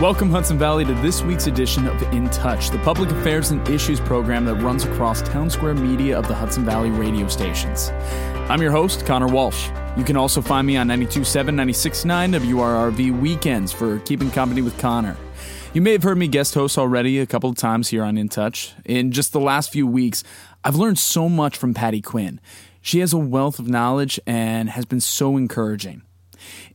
Welcome, Hudson Valley, to this week's edition of In Touch, the public affairs and issues program that runs across Town Square Media of the Hudson Valley radio stations. I'm your host, Connor Walsh. You can also find me on 92.7, 96.9 WRRV weekends for keeping company with Connor. You may have heard me guest host already a couple of times here on In Touch. In just the last few weeks, I've learned so much from Patty Quinn. She has a wealth of knowledge and has been so encouraging.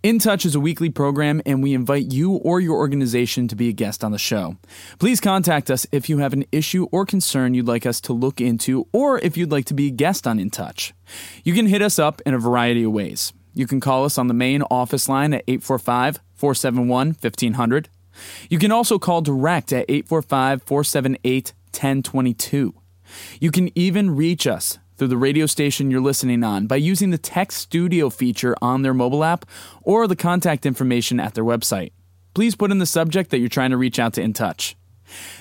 In Touch is a weekly program, and we invite you or your organization to be a guest on the show. Please contact us if you have an issue or concern you'd like us to look into, or if you'd like to be a guest on In Touch. You can hit us up in a variety of ways. You can call us on the main office line at 845 471 1500. You can also call direct at 845 478 1022. You can even reach us through the radio station you're listening on by using the Text Studio feature on their mobile app or the contact information at their website. Please put in the subject that you're trying to reach out to In Touch.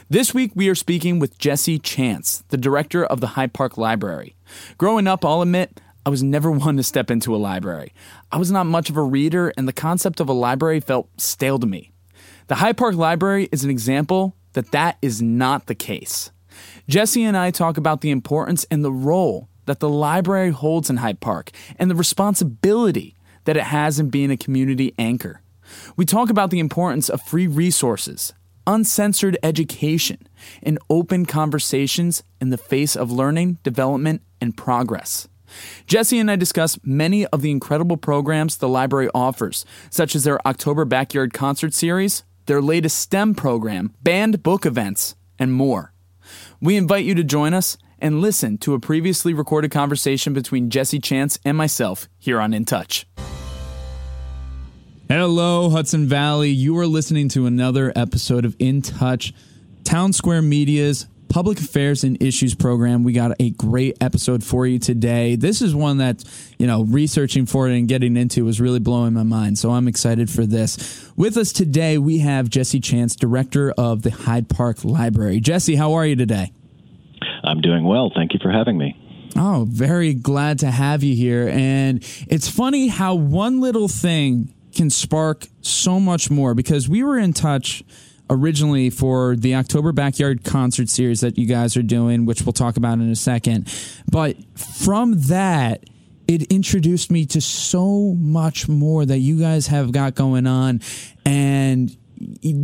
This week, we are speaking with Jesse Chance, the director of the Hyde Park Library. Growing up, I'll admit, I was never one to step into a library. I was not much of a reader, and the concept of a library felt stale to me. The Hyde Park Library is an example that that is not the case. Jesse and I talk about the importance and the role that the library holds in Hyde Park and the responsibility that it has in being a community anchor. We talk about the importance of free resources, uncensored education, and open conversations in the face of learning, development, and progress. Jesse and I discuss many of the incredible programs the library offers, such as their October Backyard Concert Series, their latest STEM program, banned book events, and more. We invite you to join us and listen to a previously recorded conversation between Jesse Chance and myself here on In Touch. Hello, Hudson Valley. You are listening to another episode of In Touch, Town Square Media's public affairs and issues program. We got a great episode for you today. This is one that, you know, researching for it and getting into was really blowing my mind. So I'm excited for this. With us today, we have Jesse Chance, director of the Hyde Park Library. Jesse, how are you today? I'm doing well. Thank you for having me. Oh, very glad to have you here. And it's funny how one little thing can spark so much more because we were in touch originally for the October Backyard Concert Series that you guys are doing, which we'll talk about in a second. But from that, it introduced me to so much more that you guys have got going on. And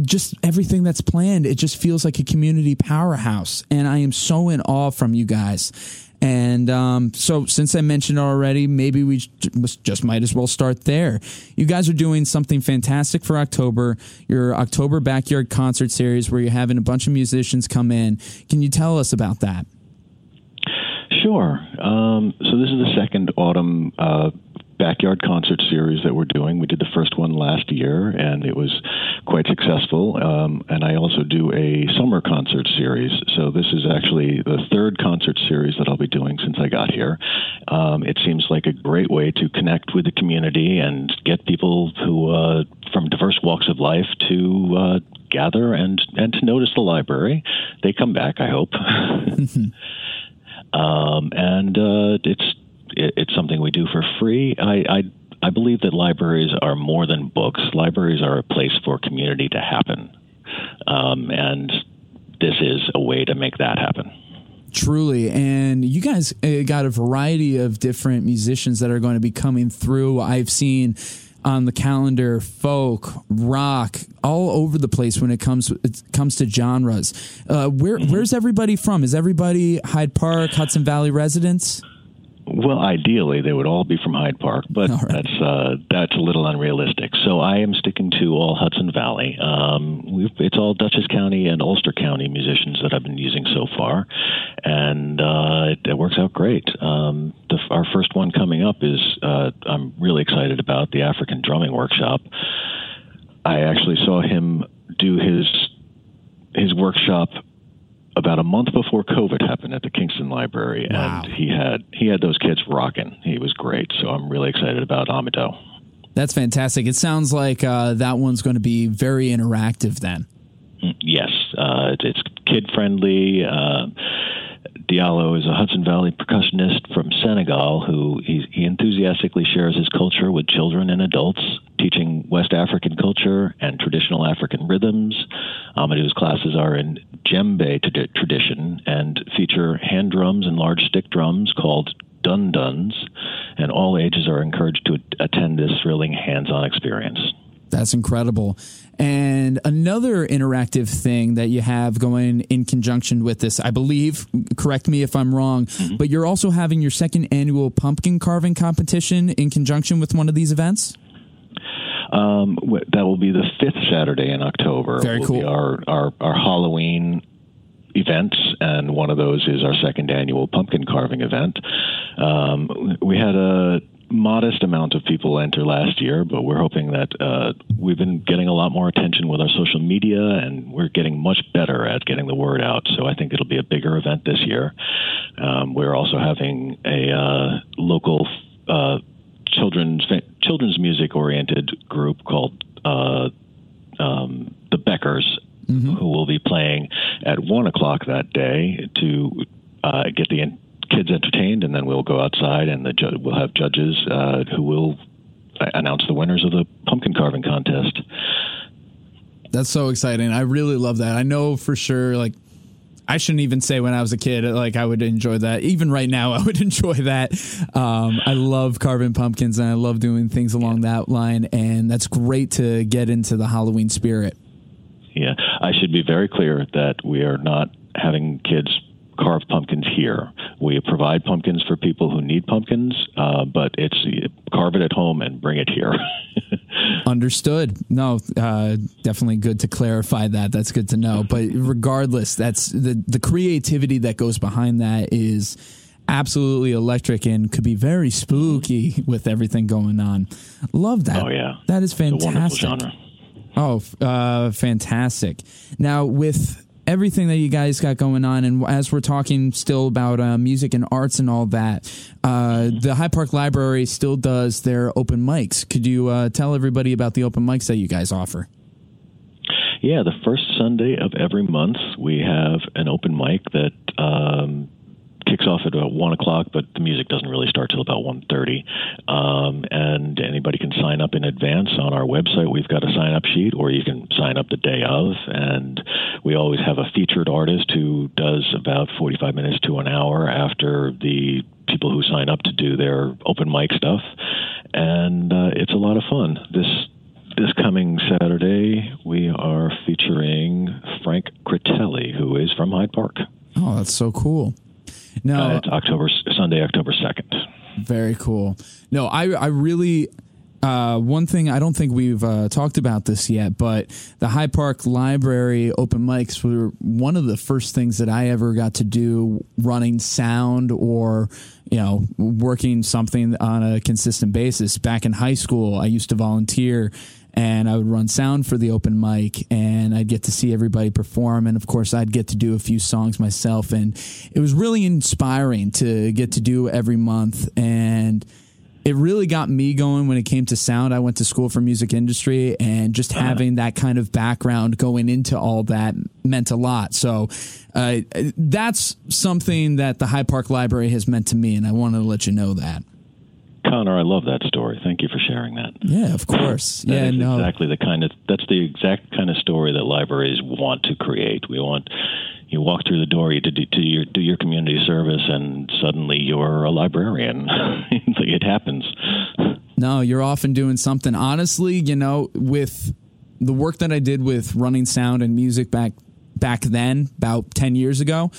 just everything that's planned, it just feels like a community powerhouse. And I am so in awe from you guys. And um, so, since I mentioned already, maybe we just might as well start there. You guys are doing something fantastic for October, your October Backyard Concert Series, where you're having a bunch of musicians come in. Can you tell us about that? Sure. Um, so, this is the second autumn uh, backyard concert series that we're doing. We did the first one last year, and it was quite successful. Um, and I also do a summer concert series. So this is actually the third concert series that I'll be doing since I got here. Um, it seems like a great way to connect with the community and get people who uh, from diverse walks of life to uh, gather and and to notice the library. They come back, I hope. um, and uh, it's it, it's something we do for free. I, I I believe that libraries are more than books. Libraries are a place for community to happen, um, and this is a way to make that happen. Truly. And you guys uh, got a variety of different musicians that are going to be coming through. I've seen on the calendar folk, rock, all over the place when it comes it comes to genres. Uh, where mm-hmm. where's everybody from? Is everybody Hyde Park, Hudson Valley residents? Well, ideally, they would all be from Hyde Park, but right. that's uh, that's a little unrealistic. So I am sticking to all Hudson Valley. Um, it's all Dutchess County and Ulster County musicians that I've been using so far, and uh, it, it, works out great. Um, the, our first one coming up is uh, I'm really excited about the African Drumming Workshop. I actually saw him do his his workshop about a month before COVID happened at the Kingston Library, wow. and he had he had those kids rocking. He was great, so I'm really excited about Amadou. That's fantastic. It sounds like uh, that one's going to be very interactive then. Mm, yes, uh, it's kid friendly. Uh, Diallo is a Hudson Valley percussionist from Senegal who he, enthusiastically shares his culture with children and adults, teaching West African culture and traditional African rhythms. Amadou's classes are in djembe tradition and feature hand drums and large stick drums called dun duns, and all ages are encouraged to attend this thrilling hands on experience. That's incredible. And another interactive thing that you have going in conjunction with this, I believe, correct me if I'm wrong, mm-hmm. but you're also having your second annual pumpkin carving competition in conjunction with one of these events? Um, that will be the fifth Saturday in October. Very cool. Our, our, our Halloween events, and one of those is our second annual pumpkin carving event. Um, we had a modest amount of people enter last year, but we're hoping that uh, we've been getting a lot more attention with our social media, and we're getting much better at getting the word out. So I think it'll be a bigger event this year. Um, we're also having a uh, local uh, children's children's music oriented group called uh, um, the Beckers, mm-hmm. who will be playing at one o'clock that day to uh, get the kids entertained, and then we'll go outside and the ju- we'll have judges uh, who will announce the winners of the pumpkin carving contest. That's so exciting. I really love that. I know for sure, like, I shouldn't even say when I was a kid, like, I would enjoy that. Even right now, I would enjoy that. Um, I love carving pumpkins and I love doing things along that line. And that's great to get into the Halloween spirit. Yeah. I should be very clear that we are not having kids carve pumpkins here. We provide pumpkins for people who need pumpkins, uh, but it's carve it at home and bring it here. Understood. No, uh, definitely good to clarify that. That's good to know. But regardless, that's the the creativity that goes behind that is absolutely electric and could be very spooky with everything going on. Love that. Oh yeah, that is fantastic. Oh, uh, fantastic! Now with everything that you guys got going on. And as we're talking still about uh, music and arts and all that, uh, the Hyde Park Library still does their open mics. Could you uh, tell everybody about the open mics that you guys offer? Yeah, the first Sunday of every month, we have an open mic that um, kicks off at about one o'clock, but the music doesn't really start till about one thirty. Um, and anybody can sign up in advance on our website. We've got a sign up sheet, or you can sign up the day of. And we always have a featured artist who does about forty five minutes to an hour after the people who sign up to do their open mic stuff. And uh, it's a lot of fun. This this coming Saturday, we are featuring Frank Critelli, who is from Hyde Park. Oh, that's so cool. No, uh, it's October Sunday, October second. Very cool. No, I I really uh, one thing I don't think we've uh, talked about this yet, but the Hyde Park Library open mics were one of the first things that I ever got to do running sound or you know working something on a consistent basis. Back in high school, I used to volunteer and I would run sound for the open mic and I'd get to see everybody perform and of course I'd get to do a few songs myself and it was really inspiring to get to do every month and it really got me going when it came to sound. I went to school for music industry and just uh-huh. having that kind of background going into all that meant a lot. So uh, that's something that the Hyde Park Library has meant to me and I wanted to let you know that. Connor, I love that story. Thank you for sharing that. Yeah, of course. that yeah, no. exactly the kind of that's the exact kind of story that libraries want to create. We want you walk through the door, you do, do your do your community service, and suddenly you're a librarian. it happens. No, you're often doing something. Honestly, you know, with the work that I did with running sound and music back back then, about ten years ago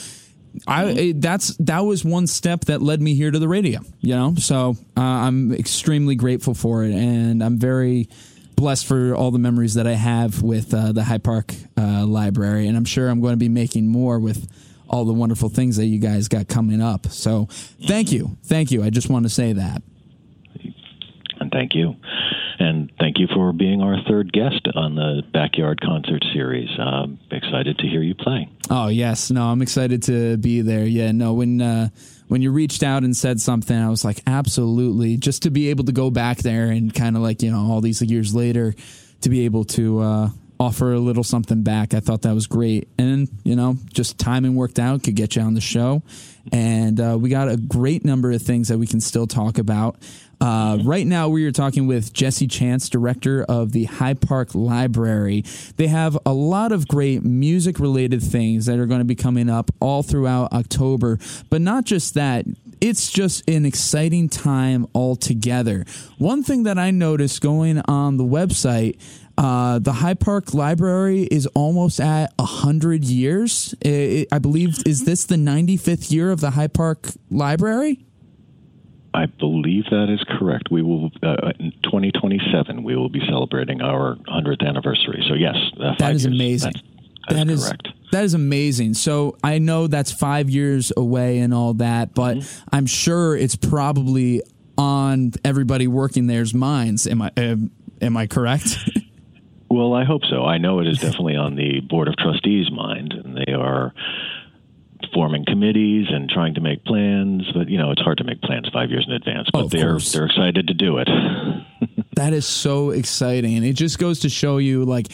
I mm-hmm. that's that was one step that led me here to the radio. You know, so uh, I'm extremely grateful for it, and I'm very blessed for all the memories that I have with uh, the Hyde Park uh, Library, and I'm sure I'm going to be making more with all the wonderful things that you guys got coming up. So, thank you, thank you. I just want to say that. And thank you. And thank you for being our third guest on the Backyard Concert Series. Um, excited to hear you play. Oh yes, no, I'm excited to be there. Yeah, no, when uh, when you reached out and said something, I was like, absolutely. Just to be able to go back there and kind of like you know all these years later, to be able to uh, offer a little something back. I thought that was great. And, you know, just timing worked out, could get you on the show. And uh, we got a great number of things that we can still talk about. Uh, right now, we are talking with Jesse Chance, director of the Hyde Park Library. They have a lot of great music related things that are going to be coming up all throughout October. But not just that, it's just an exciting time altogether. One thing that I noticed going on the website, uh, the Hyde Park Library is almost at 100 years. It, it, I believe, is this the 95th year of the Hyde Park Library? I believe that is correct. We will uh, in 2027 we will be celebrating our 100th anniversary. So yes, uh, that is years. amazing. That's, that's that is correct. that is amazing. So I know that's five years away and all that, but mm-hmm. I'm sure it's probably on everybody working there's minds. Am I uh, am I correct? well, I hope so. I know it is definitely on the board of trustees' mind, and they are forming committees and trying to make plans. But you know, it's hard to make plans five years in advance. But oh, they're course. they're excited to do it. that is so exciting, and it just goes to show you like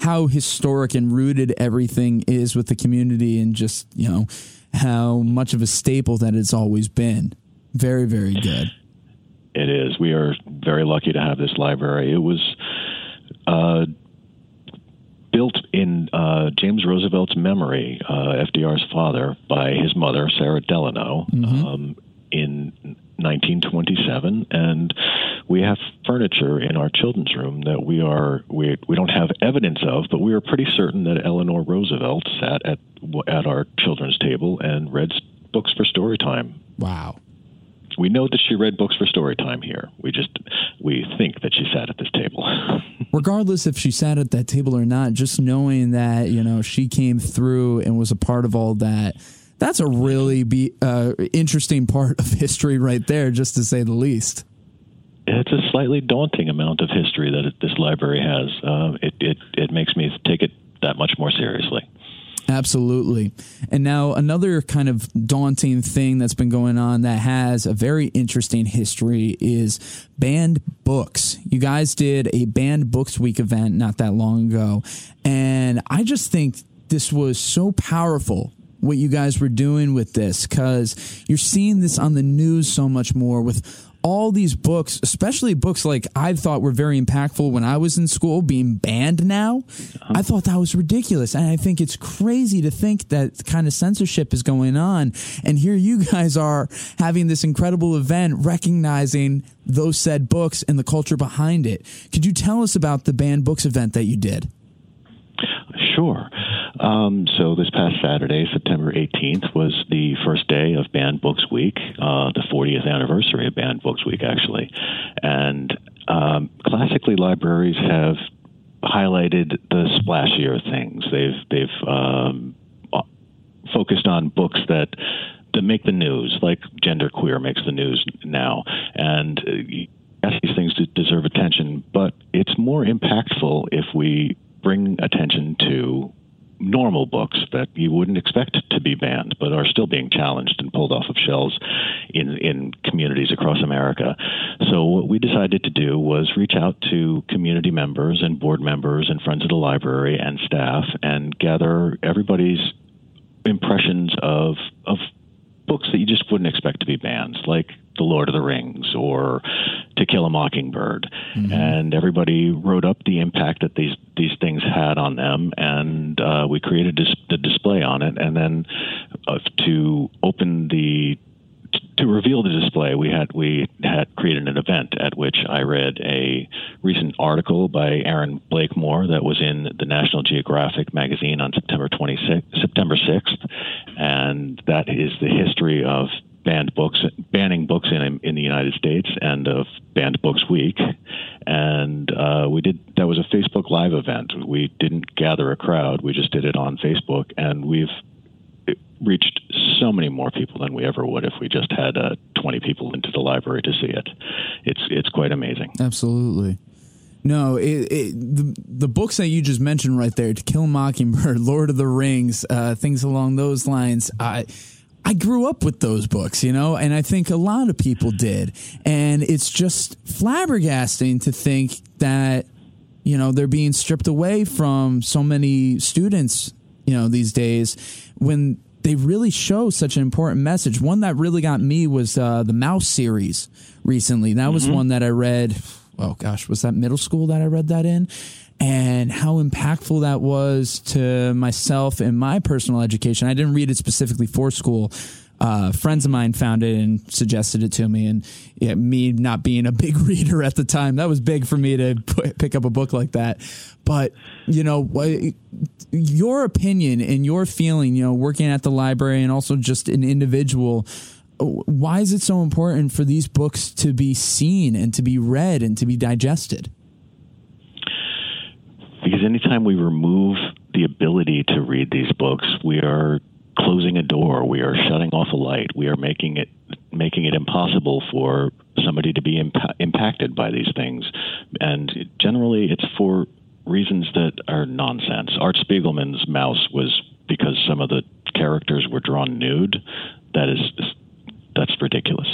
how historic and rooted everything is with the community, and just you know how much of a staple that it's always been. Very, very good. It is. We are very lucky to have this library. It was. Uh, built in uh, James Roosevelt's memory, uh, FDR's father, by his mother, Sarah Delano, mm-hmm. um, in 1927, and we have furniture in our children's room that we are we we don't have evidence of, but we are pretty certain that Eleanor Roosevelt sat at at our children's table and read books for story time. Wow we know that she read books for story time here. We just we think that she sat at this table. Regardless if she sat at that table or not, just knowing that you know she came through and was a part of all that. That's a really be uh, interesting part of history right there, just to say the least. It's a slightly daunting amount of history that it, this library has. Uh, it, it it makes me take it that much more seriously. Absolutely. And now another kind of daunting thing that's been going on that has a very interesting history is banned books. You guys did a banned books week event not that long ago. And I just think this was so powerful what you guys were doing with this because you're seeing this on the news so much more with all these books, especially books like I thought were very impactful when I was in school, being banned now. I thought that was ridiculous. And I think it's crazy to think that kind of censorship is going on. And here you guys are having this incredible event recognizing those said books and the culture behind it. Could you tell us about the banned books event that you did? Sure. Um, so this past Saturday, September 18th, was the first day of Banned Books Week, uh, the 40th anniversary of Banned Books Week, actually. And um, classically, libraries have highlighted the splashier things. They've they've um, uh, focused on books that that make the news, like genderqueer makes the news now, and. Uh, yes, these things deserve attention, but it's more impactful if we bring attention to normal books that you wouldn't expect to be banned, but are still being challenged and pulled off of shelves in in communities across America. So what we decided to do was reach out to community members and board members and friends of the library and staff and gather everybody's impressions of of books that you just wouldn't expect to be banned, like The Lord of the Rings or To Kill a Mockingbird. Mm-hmm. And everybody wrote up the impact that these these things had on them, and uh, we created dis- the display on it. And then uh, to open the to reveal the display, we had we had created an event at which I read a recent article by Erin Blakemore that was in the National Geographic magazine on September 26th, September 6th, and that is the history of banned books, banning books in in the United States, and of Banned Books Week. And uh, we did that was a Facebook Live event. We didn't gather a crowd; we just did it on Facebook, and we've reached so many more people than we ever would if we just had uh, 20 people into the library to see it. It's it's quite amazing. Absolutely. No, it, it, the the books that you just mentioned right there, To Kill a Mockingbird, Lord of the Rings, uh, things along those lines. I I grew up with those books, you know, and I think a lot of people did, and it's just flabbergasting to think that you know they're being stripped away from so many students you know these days when they really show such an important message. One that really got me was uh, the Maus series recently. That mm-hmm. was one that i read oh gosh was that middle school that i read that in? And how impactful that was to myself and my personal education. I didn't read it specifically for school uh, friends of mine found it and suggested it to me. And yeah, me not being a big reader at the time, that was big for me to put, pick up a book like that. But, you know, your opinion and your feeling, you know, working at the library and also just an individual, why is it so important for these books to be seen and to be read and to be digested? Because anytime we remove the ability to read these books, we are closing a door. We are shutting off a light. We are making it making it impossible for somebody to be impa- impacted by these things. And generally, it's for reasons that are nonsense. Art Spiegelman's Maus was because some of the characters were drawn nude. That is that's ridiculous.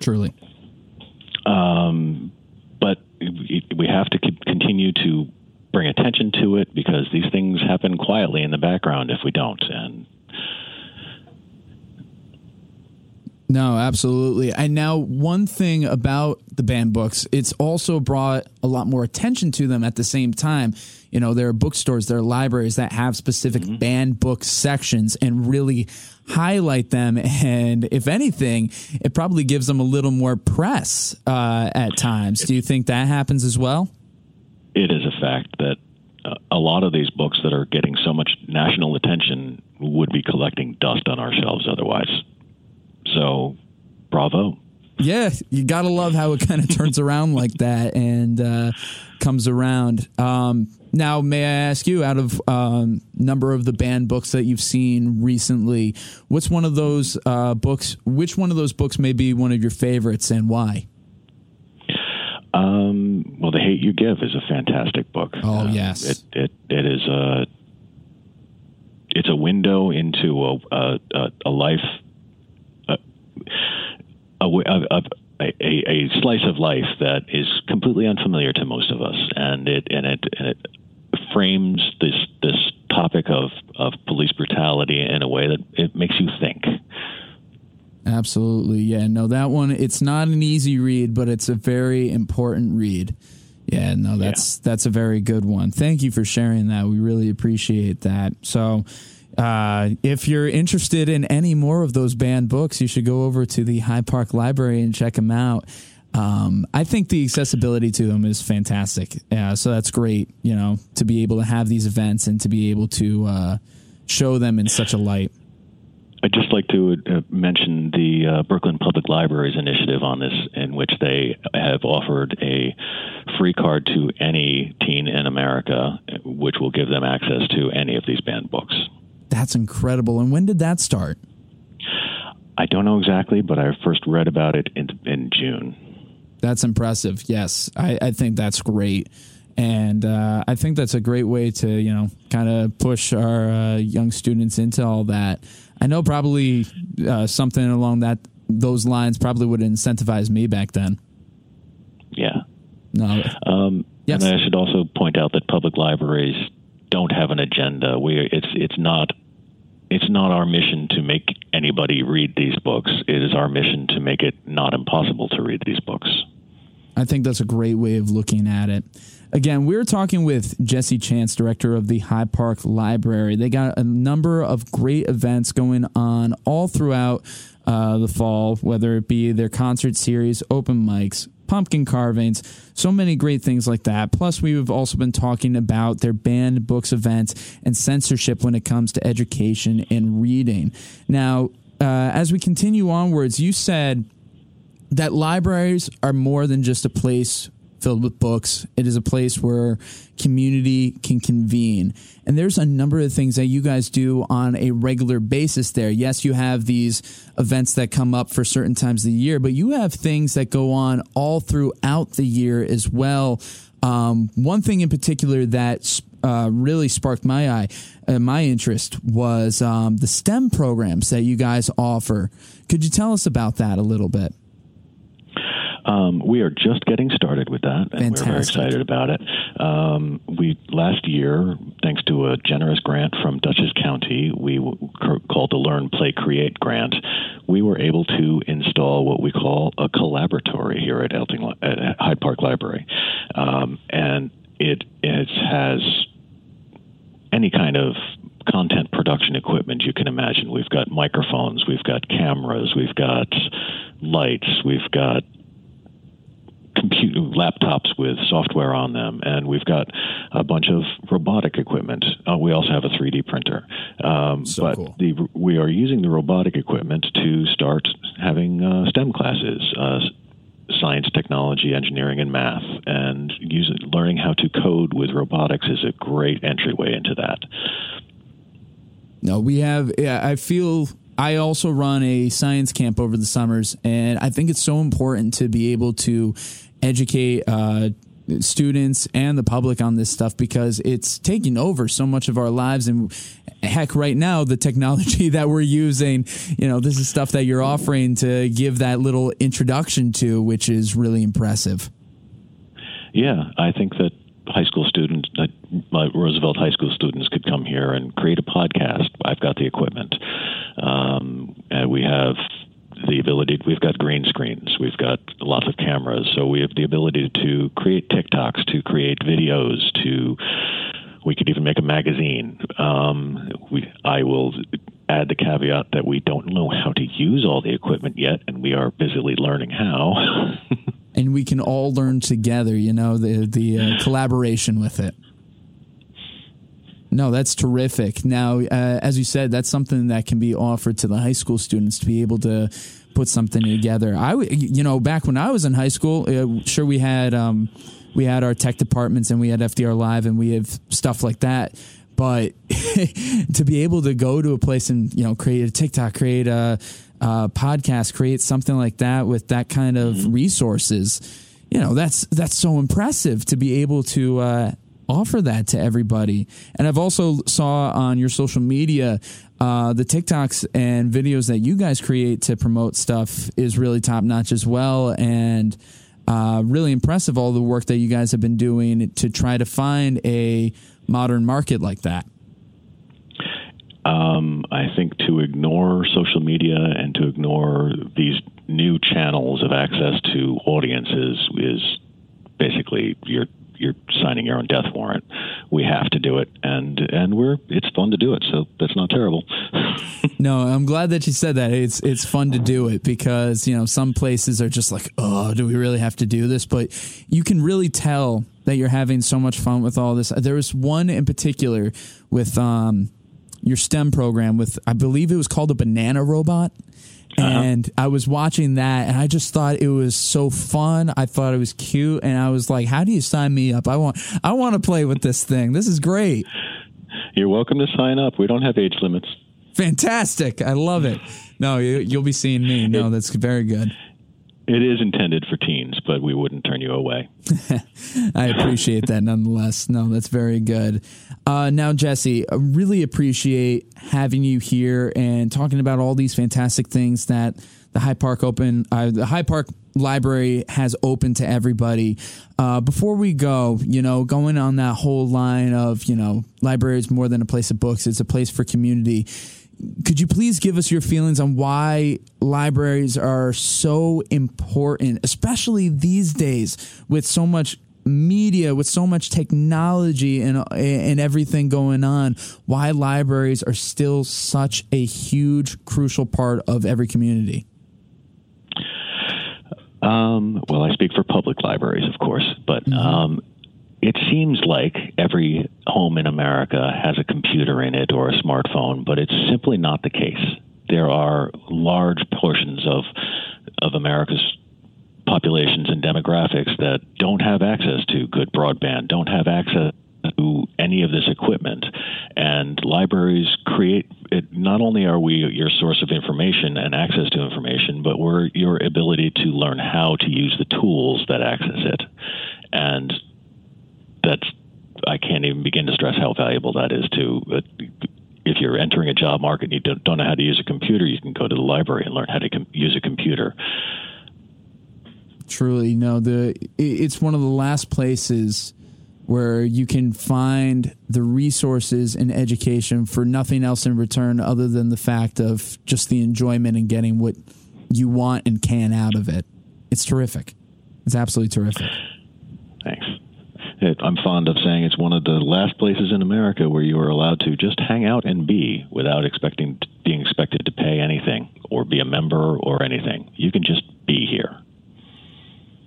Truly. Um, but we have to continue to bring attention to it because these things happen quietly in the background if we don't. And No, absolutely. And now, one thing about the banned books, it's also brought a lot more attention to them at the same time. You know, there are bookstores, there are libraries that have specific mm-hmm. banned book sections and really highlight them. And if anything, it probably gives them a little more press uh, at times. Do you think that happens as well? It is a fact that uh, a lot of these books that are getting so much national attention would be collecting dust on our shelves otherwise. So, bravo. Yeah, you gotta love how it kind of turns around like that and uh, comes around. Um, now, may I ask you, out of um, number of the banned books that you've seen recently, what's one of those uh, books? Which one of those books may be one of your favorites, and why? Um, well, The Hate You Give is a fantastic book. Oh um, yes, it, it it is a it's a window into a a, a life a, a, a, slice of life that is completely unfamiliar to most of us, and it and it, and it frames this this topic of of police brutality in a way that it makes you think. Absolutely, yeah. No, that one it's not an easy read, but it's a very important read. Yeah, no, that's yeah. that's a very good one. Thank you for sharing that. We really appreciate that. So, uh, if you're interested in any more of those banned books, you should go over to the Hyde Park Library and check them out. Um, I think the accessibility to them is fantastic. Yeah, so that's great, you know, to be able to have these events and to be able to uh, show them in such a light. I'd just like to uh, mention the uh, Brooklyn Public Libraries initiative on this, in which they have offered a free card to any teen in America, which will give them access to any of these banned books. That's incredible. And when did that start? I don't know exactly, but I first read about it in, in June. That's impressive. Yes, I, I think that's great. And uh, I think that's a great way to, you know, kind of push our uh, young students into all that. I know probably uh, something along that those lines probably would incentivize me back then. Yeah. No. Um, yes. And I should also point out that public libraries don't have an agenda. We it's it's not it's not our mission to make anybody read these books. It is our mission to make it not impossible to read these books. I think that's a great way of looking at it. Again, we are talking with Jesse Chance, director of the Hyde Park Library. They got a number of great events going on all throughout uh, the fall, whether it be their concert series, open mics, pumpkin carvings, so many great things like that. Plus, we've also been talking about their banned books events and censorship when it comes to education and reading. Now, uh, as we continue onwards, you said that libraries are more than just a place filled with books. It is a place where community can convene. And there's a number of things that you guys do on a regular basis there. Yes, you have these events that come up for certain times of the year, but you have things that go on all throughout the year as well. Um, one thing in particular that uh, really sparked my eye, uh, my interest was um, the STEM programs that you guys offer. Could you tell us about that a little bit? Um, we are just getting started with that, and Fantastic. we're very excited about it. Um, we last year, thanks to a generous grant from Dutchess County, we called the Learn, Play, Create grant. We were able to install what we call a collaboratory here at, Elting, at Hyde Park Library, um, and it, it has any kind of content production equipment you can imagine. We've got microphones, we've got cameras, we've got lights, we've got computer laptops with software on them, and we've got a bunch of robotic equipment. Uh, we also have a 3D printer. Um, so but cool. the, we are using the robotic equipment to start having uh, STEM classes. Uh, science, technology, engineering, and math, and using, learning how to code with robotics is a great entryway into that. No, we have. Yeah, I feel I also run a science camp over the summers, and I think it's so important to be able to educate uh, students and the public on this stuff because it's taking over so much of our lives. And heck, right now, the technology that we're using, you know, this is stuff that you're offering to give that little introduction to, which is really impressive. Yeah, I think that high school students, uh, Roosevelt High School students, could come here and create a podcast. I've got the equipment. Um, and we have the ability, we've got green screens, we've got lots of cameras, so we have the ability to create TikToks, to create videos, to we could even make a magazine. Um, we, I will add the caveat that we don't know how to use all the equipment yet, and we are busily learning how. and we can all learn together. You know, the the uh, collaboration with it. No, that's terrific. Now, uh, as you said, that's something that can be offered to the high school students to be able to put something together. I, you know, back when I was in high school, uh, sure we had um, we had our tech departments and we had FDR Live and we have stuff like that. But to be able to go to a place and you know create a TikTok, create a, a podcast, create something like that with that kind of resources, you know, that's that's so impressive to be able to. Uh, offer that to everybody. And I've also saw on your social media uh, the TikToks and videos that you guys create to promote stuff is really top notch as well, and uh, really impressive. All the work that you guys have been doing to try to find a modern market like that. Um, I think to ignore social media and to ignore these new channels of access to audiences is basically you're you're signing your own death warrant. We have to do it, and and we're it's fun to do it. So that's not terrible. no, I'm glad that you said that. It's it's fun to do it because you know some places are just like, oh, do we really have to do this? But you can really tell that you're having so much fun with all this. There was one in particular with um your STEM program with I believe it was called a banana robot. Uh-huh. And I was watching that and I just thought it was so fun. I thought it was cute and I was like, how do you sign me up? I want I want to play with this thing. This is great. You're welcome to sign up. We don't have age limits. Fantastic. I love it. No, you, will be seeing me. No, that's very good. It is intended for teens, but we wouldn't turn you away. I appreciate that nonetheless. No, that's very good. Uh, now, Jesse, I really appreciate having you here and talking about all these fantastic things that the Hyde Park Open, uh, the Hyde Park Library has open to everybody. Uh, before we go, you know, going on that whole line of, you know, library is more than a place of books; it's a place for community could you please give us your feelings on why libraries are so important, especially these days with so much media, with so much technology and and everything going on? Why libraries are still such a huge, crucial part of every community? Um, well, I speak for public libraries, of course, but mm-hmm. um, it seems like every home in America has a computer in it or a smartphone, but it's simply not the case. There are large portions of of America's populations and demographics that don't have access to good broadband, don't have access to any of this equipment. And libraries create it. Not only are we your source of information and access to information, but we're your ability to learn how to use the tools that access it. And that's I can't even begin to stress how valuable that is to. Uh, if you're entering a job market and you don't, don't know how to use a computer, you can go to the library and learn how to com- use a computer. Truly, no. The it's one of the last places where you can find the resources and education for nothing else in return other than the fact of just the enjoyment and getting what you want and can out of it. It's terrific. It's absolutely terrific. Thanks. I'm fond of saying it's one of the last places in America where you are allowed to just hang out and be without expecting being expected to pay anything or be a member or anything. You can just be here.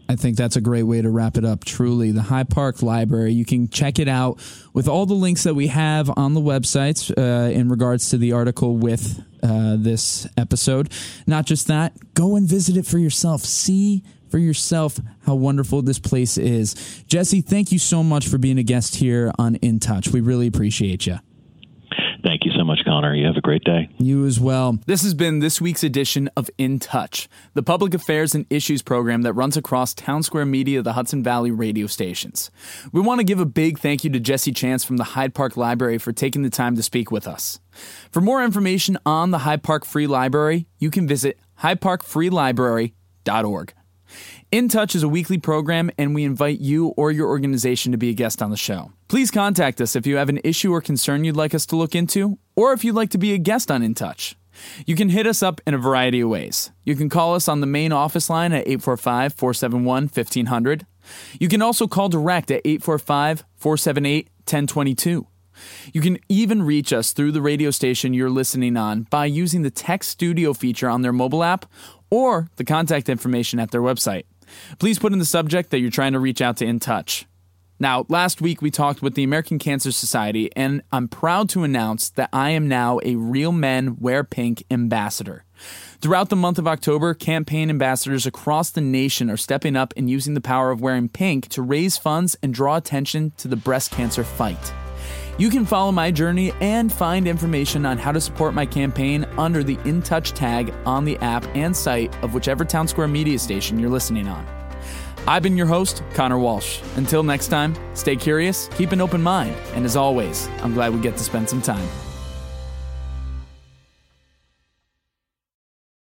I think that's a great way to wrap it up. Truly, the Hyde Park Library. You can check it out with all the links that we have on the websites uh, in regards to the article with uh, this episode. Not just that, go and visit it for yourself. See for yourself how wonderful this place is. Jesse, thank you so much for being a guest here on In Touch. We really appreciate you. Thank you so much, Connor. You have a great day. You as well. This has been this week's edition of In Touch, the public affairs and issues program that runs across Town Square Media, the Hudson Valley radio stations. We want to give a big thank you to Jesse Chance from the Hyde Park Library for taking the time to speak with us. For more information on the Hyde Park Free Library, you can visit hydeparkfreelibrary.org. In Touch is a weekly program, and we invite you or your organization to be a guest on the show. Please contact us if you have an issue or concern you'd like us to look into, or if you'd like to be a guest on In Touch. You can hit us up in a variety of ways. You can call us on the main office line at 845 471 1500. You can also call direct at 845 478 1022. You can even reach us through the radio station you're listening on by using the Text Studio feature on their mobile app or the contact information at their website. Please put in the subject that you're trying to reach out to In Touch. Now, last week we talked with the American Cancer Society, and I'm proud to announce that I am now a Real Men Wear Pink ambassador. Throughout the month of October, campaign ambassadors across the nation are stepping up and using the power of wearing pink to raise funds and draw attention to the breast cancer fight. You can follow my journey and find information on how to support my campaign under the In Touch tag on the app and site of whichever Town Square media station you're listening on. I've been your host, Connor Walsh. Until next time, stay curious, keep an open mind, and as always, I'm glad we get to spend some time.